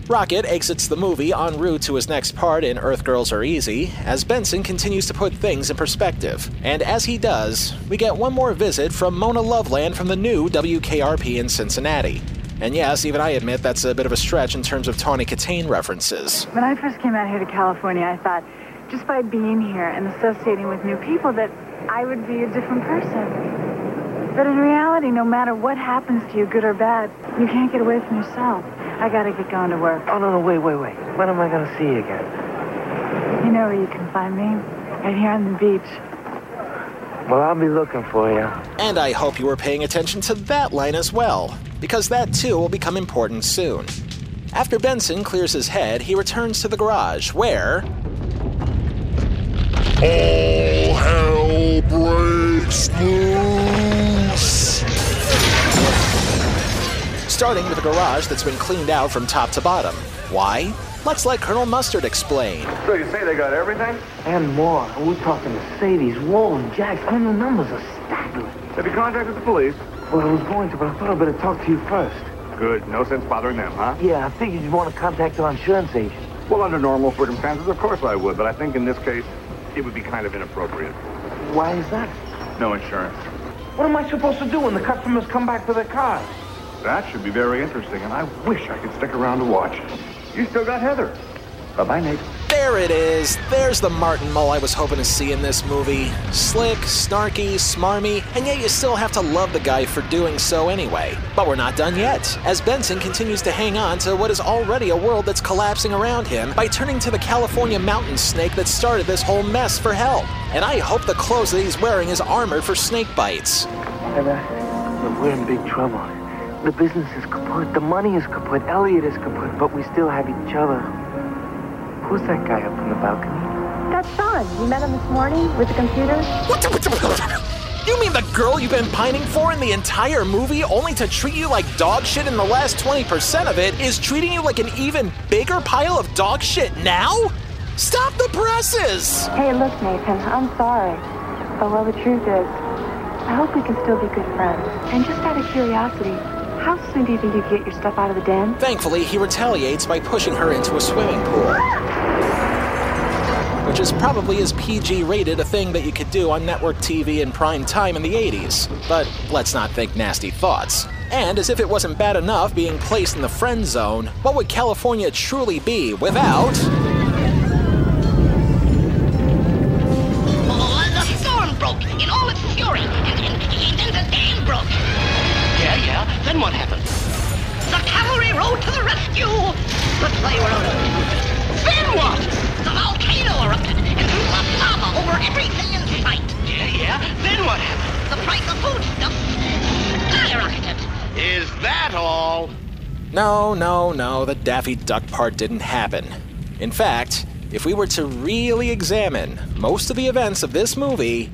Rocket exits the movie en route to his next part in Earth Girls Are Easy as Benson continues to put things in perspective. And as he does, we get one more visit from Mona Loveland from the new WKRP in Cincinnati. And yes, even I admit that's a bit of a stretch in terms of Tawny Kitaen references. When I first came out here to California, I thought just by being here and associating with new people that I would be a different person. But in reality, no matter what happens to you, good or bad, you can't get away from yourself. I gotta get going to work. Oh, no, no, wait, wait, wait. When am I gonna see you again? You know where you can find me? Right here on the beach. Well, I'll be looking for you. And I hope you were paying attention to that line as well, because that too will become important soon. After Benson clears his head, he returns to the garage, where. All hell breaks loose! Starting with a garage that's been cleaned out from top to bottom. Why? Let's let Colonel Mustard explain. So you say they got everything? And more. And we're talking Mercedes, Roland, Jacks. I mean, the numbers are staggering. Have you contacted the police? Well, I was going to, but I thought I'd better talk to you first. Good. No sense bothering them, huh? Yeah, I figured you'd want to contact our insurance agent. Well, under normal circumstances, of course I would, but I think in this case, it would be kind of inappropriate. Why is that? No insurance. What am I supposed to do when the customers come back for their cars? That should be very interesting, and I wish I could stick around to watch. You still got Heather. Bye-bye, Nate. There it is. There's the Martin Mull I was hoping to see in this movie. Slick, snarky, smarmy, and yet you still have to love the guy for doing so anyway. But we're not done yet, as Benson continues to hang on to what is already a world that's collapsing around him by turning to the California mountain snake that started this whole mess for help. And I hope the clothes that he's wearing is armored for snake bites. Heather, look, we're in big trouble. The business is kaput. The money is kaput. Elliot is kaput. But we still have each other. Who's that guy up on the balcony? That's Sean. You met him this morning with the computer? What the, You mean the girl you've been pining for in the entire movie, only to treat you like dog shit in the last 20% of it, is treating you like an even bigger pile of dog shit now? Stop the presses! Hey, look, Nathan, I'm sorry. But well, the truth is, I hope we can still be good friends. And just out of curiosity, how soon do you think you get your stuff out of the den? Thankfully, he retaliates by pushing her into a swimming pool. Which is probably as PG rated a thing that you could do on network TV in prime time in the 80s. But let's not think nasty thoughts. And as if it wasn't bad enough being placed in the friend zone, what would California truly be without. Then what happened? The cavalry rode to the rescue, but they were outnumbered. Then what? The volcano erupted and threw up lava over everything in sight. Yeah, yeah. Then what happened? The price of foodstuffs skyrocketed. Is that all? No, no, no, the Daffy Duck part didn't happen. In fact, if we were to really examine most of the events of this movie,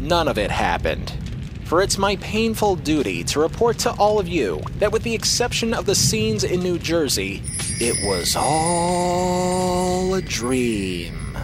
none of it happened. For it's my painful duty to report to all of you that, with the exception of the scenes in New Jersey, it was all a dream.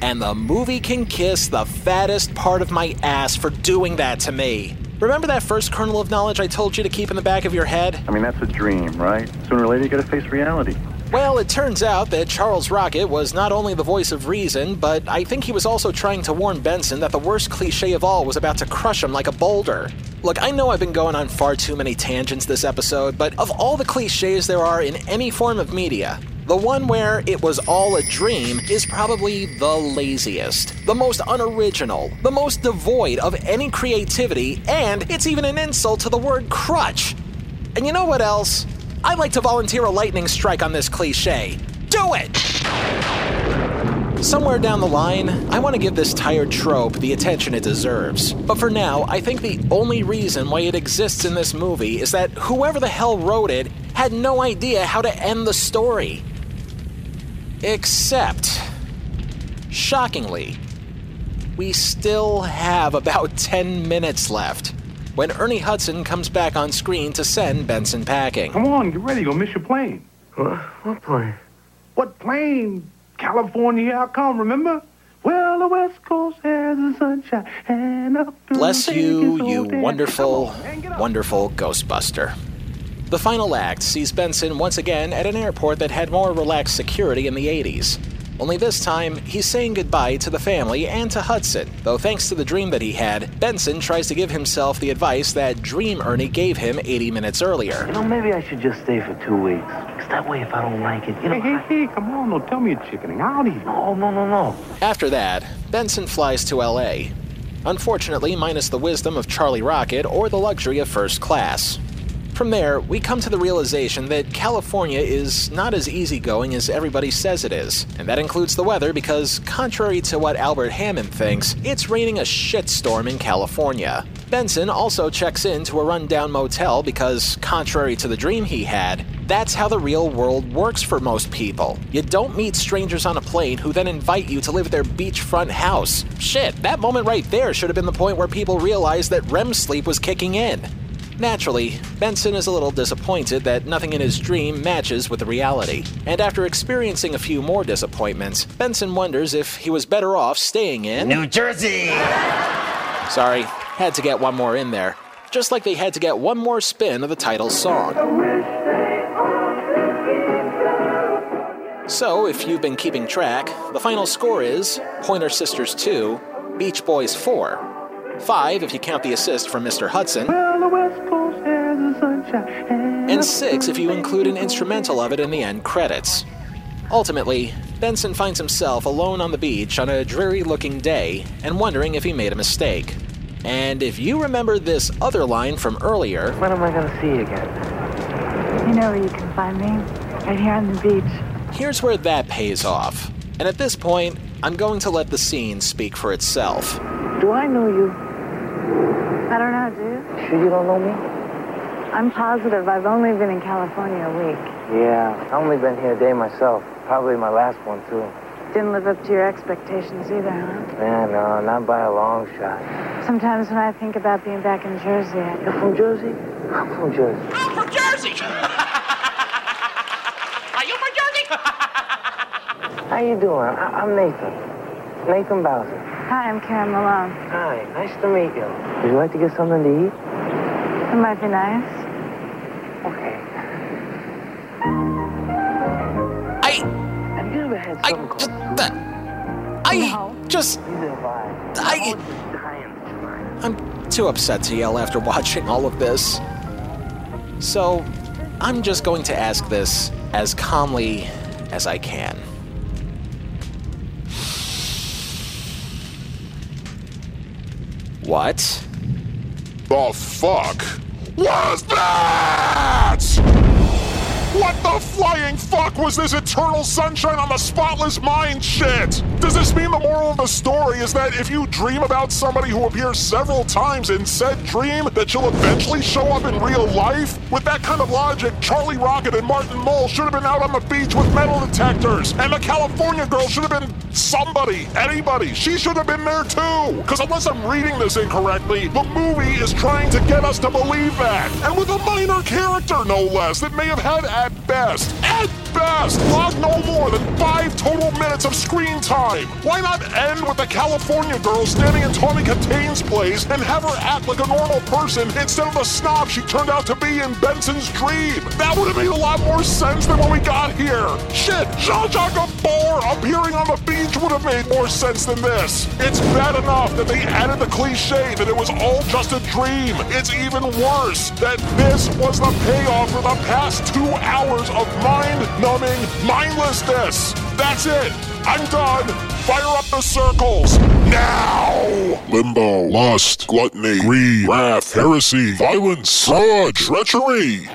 And the movie can kiss the fattest part of my ass for doing that to me. Remember that first kernel of knowledge I told you to keep in the back of your head? I mean, that's a dream, right? Sooner or later, you gotta face reality. Well, it turns out that Charles Rocket was not only the voice of reason, but I think he was also trying to warn Benson that the worst cliche of all was about to crush him like a boulder. Look, I know I've been going on far too many tangents this episode, but of all the cliches there are in any form of media, the one where it was all a dream is probably the laziest, the most unoriginal, the most devoid of any creativity, and it's even an insult to the word crutch. And you know what else? I'd like to volunteer a lightning strike on this cliche. Do it! Somewhere down the line, I want to give this tired trope the attention it deserves. But for now, I think the only reason why it exists in this movie is that whoever the hell wrote it had no idea how to end the story. Except, shockingly, we still have about 10 minutes left when Ernie Hudson comes back on screen to send Benson packing. Come on, get ready. You'll miss your plane. What, what plane? What plane? California, here I come, remember? Well, the West Coast has the sunshine and up to Bless the you, biggest you old dance. wonderful, wonderful Ghostbuster. The final act sees Benson once again at an airport that had more relaxed security in the 80s. Only this time, he's saying goodbye to the family and to Hudson, though thanks to the dream that he had, Benson tries to give himself the advice that Dream Ernie gave him 80 minutes earlier. You know, maybe I should just stay for two weeks. 'Cause that way, if I don't like it, you know. Hey, hey, hey, come on, don't tell me you're chickening out either. Oh, no, no, no. After that, Benson flies to LA. Unfortunately, minus the wisdom of Charlie Rocket or the luxury of first class. From there, we come to the realization that California is not as easygoing as everybody says it is. And that includes the weather because, contrary to what Albert Hammond thinks, it's raining a shitstorm in California. Benson also checks into a rundown motel because, contrary to the dream he had, that's how the real world works for most people. You don't meet strangers on a plane who then invite you to live at their beachfront house. Shit, that moment right there should have been the point where people realized that REM sleep was kicking in. Naturally, Benson is a little disappointed that nothing in his dream matches with the reality. And after experiencing a few more disappointments, Benson wonders if he was better off staying in New Jersey! Sorry, had to get one more in there. Just like they had to get one more spin of the title song. So, if you've been keeping track, the final score is Pointer Sisters 2, Beach Boys 4, 5 if you count the assist from Mr. Hudson, Well, the West Coast has the sunshine and and 6 if you include an instrumental of it in the end credits. Ultimately, Benson finds himself alone on the beach on a dreary looking day and wondering if he made a mistake. And if you remember this other line from earlier, When am I gonna see you again? You know where you can find me. Right here on the beach. Here's where that pays off. And at this point, I'm going to let the scene speak for itself. Do I know you? I don't know, dude. Sure you don't know me? I'm positive. I've only been in California a week. Yeah, I've only been here a day myself. Probably my last one, too. Didn't live up to your expectations either, huh? Yeah, no, not by a long shot. Sometimes when I think about being back in Jersey, I You're from Jersey? I'm from Jersey. I'm from Jersey. Are you from Jersey? How you doing? I- I'm Nathan. Nathan Bowser. Hi, I'm Karen Malone. Hi, nice to meet you. Would you like to get something to eat? It might be nice. Okay. I. Have you ever had I. something called I just. Neither have I. I. I'm too upset to yell after watching all of this. So, I'm just going to ask this as calmly as I can. What? The fuck was that? What the flying fuck was this eternal sunshine on the spotless mind shit? Does this mean the moral of the story is that if you dream about somebody who appears several times in said dream, that you'll eventually show up in real life? With that kind of logic, Charlie Rocket and Martin Mull should have been out on the beach with metal detectors, and the California girl should have been somebody, anybody. She should have been there too. Because unless I'm reading this incorrectly, the movie is trying to get us to believe that. And with a minor character, no less, that may have had at best, at log no more than five total minutes of screen time. Why not end with the California girl standing in Tawny Kitaen's place and have her act like a normal person instead of the snob she turned out to be in Benson's dream? That would have made a lot more sense than when we got here. Shit, Jean-Jacques Gabor appearing on the beach would have made more sense than this. It's bad enough that they added the cliche that it was all just a dream. It's even worse that this was the payoff for the past two hours of mind-numbing mindlessness. That's it. I'm done. Fire up the circles. Now! Limbo, lust, gluttony, greed, wrath, heresy, violence, fraud, treachery.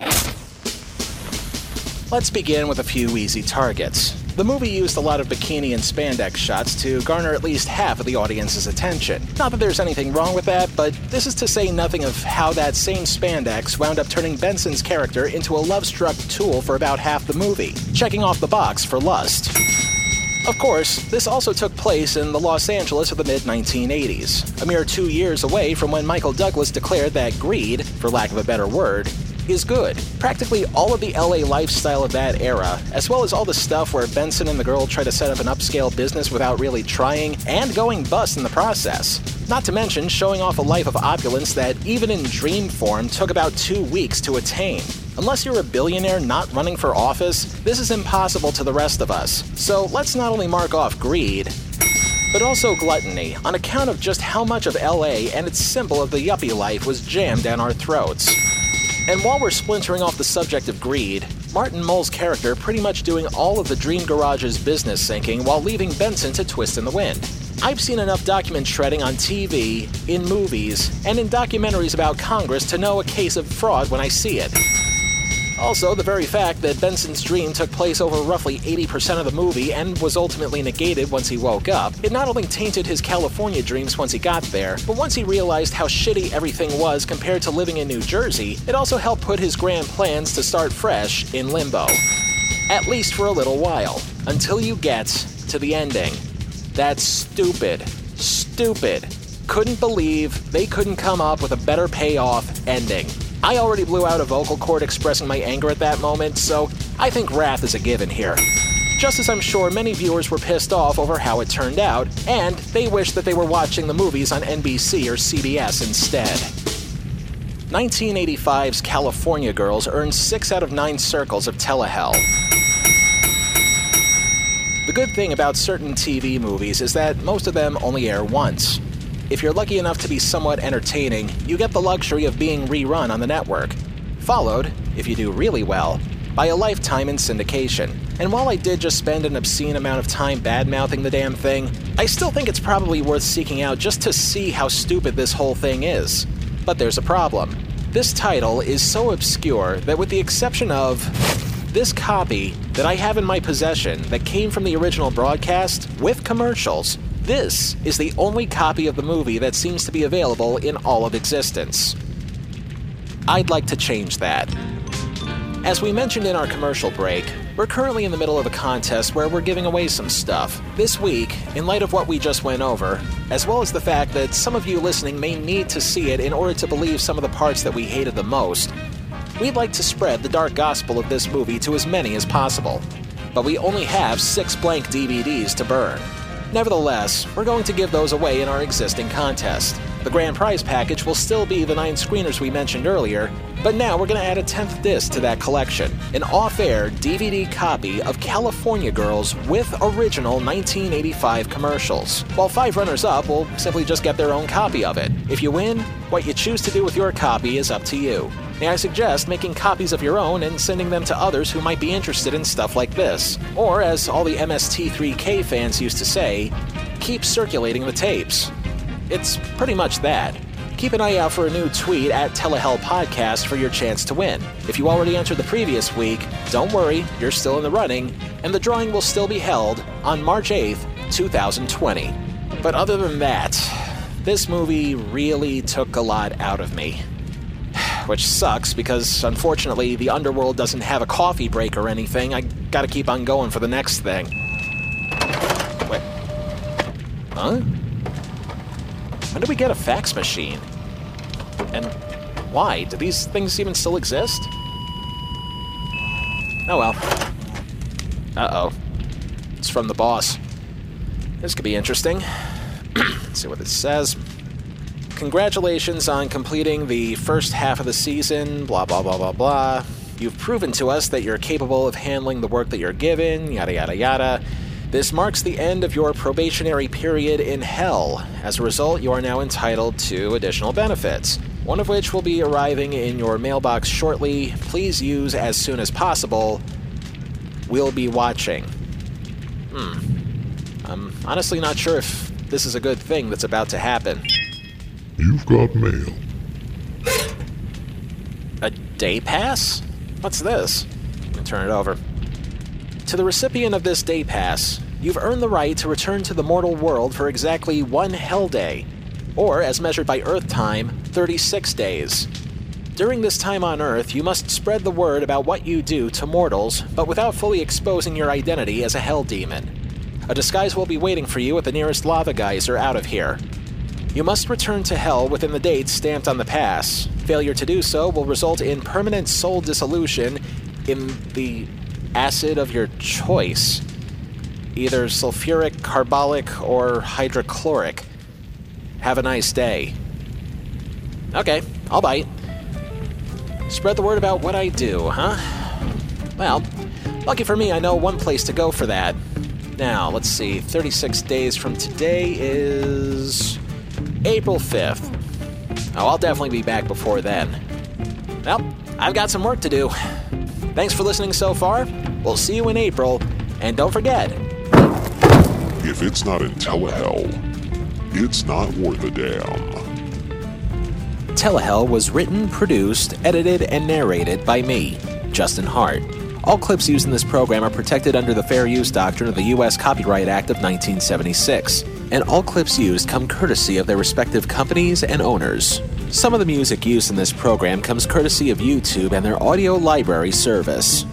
Let's begin with a few easy targets. The movie used a lot of bikini and spandex shots to garner at least half of the audience's attention. Not that there's anything wrong with that, but this is to say nothing of how that same spandex wound up turning Benson's character into a love struck tool for about half the movie, checking off the box for lust. Of course, this also took place in the Los Angeles of the mid 1980s, a mere two years away from when Michael Douglas declared that greed, for lack of a better word, is good. Practically all of the LA lifestyle of that era, as well as all the stuff where Benson and the girl try to set up an upscale business without really trying and going bust in the process. Not to mention showing off a life of opulence that, even in dream form, took about two weeks to attain. Unless you're a billionaire not running for office, this is impossible to the rest of us. So let's not only mark off greed, but also gluttony, on account of just how much of LA and its symbol of the yuppie life was jammed down our throats. And while we're splintering off the subject of greed, Martin Mull's character pretty much doing all of the Dream Garage's business sinking while leaving Benson to twist in the wind. I've seen enough document shredding on TV, in movies, and in documentaries about Congress to know a case of fraud when I see it. Also, the very fact that Benson's dream took place over roughly 80% of the movie and was ultimately negated once he woke up, it not only tainted his California dreams once he got there, but once he realized how shitty everything was compared to living in New Jersey, it also helped put his grand plans to start fresh in limbo. At least for a little while, until you get to the ending. That's stupid. Stupid. Couldn't believe they couldn't come up with a better payoff ending. I already blew out a vocal cord expressing my anger at that moment, so I think wrath is a given here. Just as I'm sure many viewers were pissed off over how it turned out, and they wish that they were watching the movies on NBC or CBS instead. 1985's California Girls earned 6 out of 9 circles of telehell. The good thing about certain TV movies is that most of them only air once. If you're lucky enough to be somewhat entertaining, you get the luxury of being rerun on the network. Followed, if you do really well, by a lifetime in syndication. And while I did just spend an obscene amount of time bad mouthing the damn thing, I still think it's probably worth seeking out just to see how stupid this whole thing is. But there's a problem. This title is so obscure that, with the exception of this copy that I have in my possession that came from the original broadcast with commercials, this is the only copy of the movie that seems to be available in all of existence. I'd like to change that. As we mentioned in our commercial break, we're currently in the middle of a contest where we're giving away some stuff. This week, in light of what we just went over, as well as the fact that some of you listening may need to see it in order to believe some of the parts that we hated the most, we'd like to spread the dark gospel of this movie to as many as possible. But we only have six blank DVDs to burn. Nevertheless, we're going to give those away in our existing contest. The grand prize package will still be the nine screeners we mentioned earlier, but now we're going to add a 10th disc to that collection an off air DVD copy of California Girls with original 1985 commercials. While five runners up will simply just get their own copy of it. If you win, what you choose to do with your copy is up to you. May I suggest making copies of your own and sending them to others who might be interested in stuff like this? Or, as all the MST3K fans used to say, keep circulating the tapes. It's pretty much that. Keep an eye out for a new tweet at Telehell Podcast for your chance to win. If you already entered the previous week, don't worry, you're still in the running, and the drawing will still be held on March 8th 2020. But other than that, this movie really took a lot out of me. Which sucks because unfortunately the underworld doesn't have a coffee break or anything. I gotta keep on going for the next thing. Wait. Huh? When did we get a fax machine? And why? Do these things even still exist? Oh well. Uh oh. It's from the boss. This could be interesting. Let's see what it says. Congratulations on completing the first half of the season, blah, blah, blah, blah, blah. You've proven to us that you're capable of handling the work that you're given, yada, yada, yada. This marks the end of your probationary period in hell. As a result, you are now entitled to additional benefits, one of which will be arriving in your mailbox shortly. Please use as soon as possible. We'll be watching. Hmm. I'm honestly not sure if this is a good thing that's about to happen. You've got mail. A day pass? What's this? Turn it over. To the recipient of this day pass, you've earned the right to return to the mortal world for exactly one hell day, or as measured by Earth time, 36 days. During this time on Earth, you must spread the word about what you do to mortals, but without fully exposing your identity as a hell demon. A disguise will be waiting for you at the nearest lava geyser out of here. You must return to hell within the dates stamped on the pass. Failure to do so will result in permanent soul dissolution in the acid of your choice either sulfuric, carbolic, or hydrochloric. Have a nice day. Okay, I'll bite. Spread the word about what I do, huh? Well, lucky for me, I know one place to go for that. Now, let's see, 36 days from today is April 5th. Oh, I'll definitely be back before then. Well, I've got some work to do. Thanks for listening so far. We'll see you in April. And don't forget, If it's not in Telehell, it's not worth a damn. Telehell was written, produced, edited, and narrated by me, Justin Hart. All clips used in this program are protected under the Fair Use Doctrine of the U.S. Copyright Act of 1976, and all clips used come courtesy of their respective companies and owners. Some of the music used in this program comes courtesy of YouTube and their audio library service.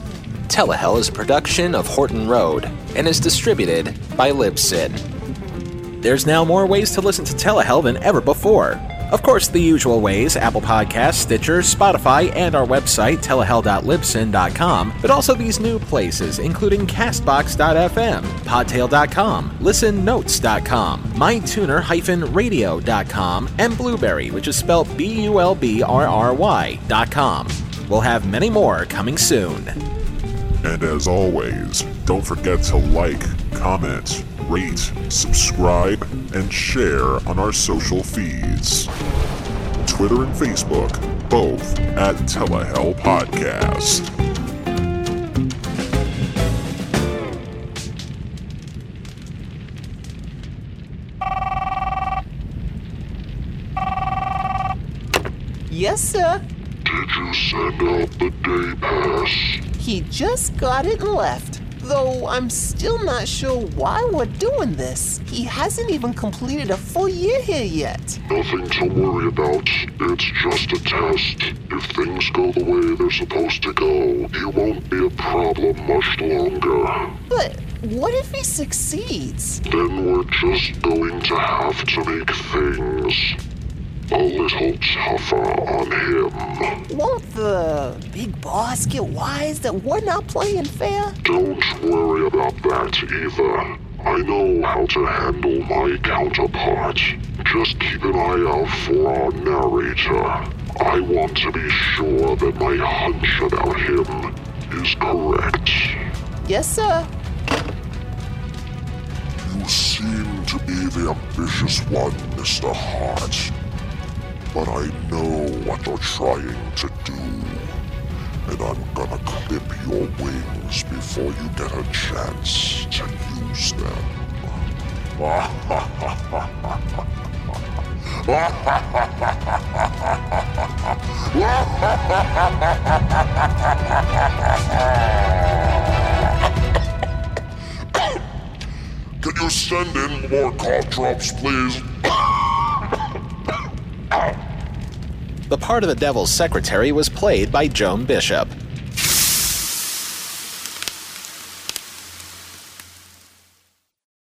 Telehell is a production of Horton Road and is distributed by Libsyn. There's now more ways to listen to Telehell than ever before. Of course, the usual ways Apple Podcasts, Stitcher, Spotify, and our website, telehell.libsyn.com, but also these new places, including Castbox.fm, Podtail.com, ListenNotes.com, MyTuner-Radio.com, and Blubrry, which is spelled B U L B R R Y.com. We'll have many more coming soon. And as always, don't forget to like, comment, rate, subscribe, and share on our social feeds. Twitter and Facebook, both at Telehell Podcast. Yes, sir. Did you send out the day pass? He just got it and left. Though I'm still not sure why we're doing this. He hasn't even completed a full year here yet. Nothing to worry about. It's just a test. If things go the way they're supposed to go, he won't be a problem much longer. But what if he succeeds? Then we're just going to have to make things a little tougher on him. Won't the big boss get wise that we're not playing fair? Don't worry about that either. I know how to handle my counterpart. Just keep an eye out for our narrator. I want to be sure that my hunch about him is correct. Yes, sir. You seem to be the ambitious one, Mr. Hart. But I know what you're trying to do. And I'm gonna clip your wings before you get a chance to use them. Can you send in more cough drops, please? The part of the Devil's secretary was played by Joan Bishop.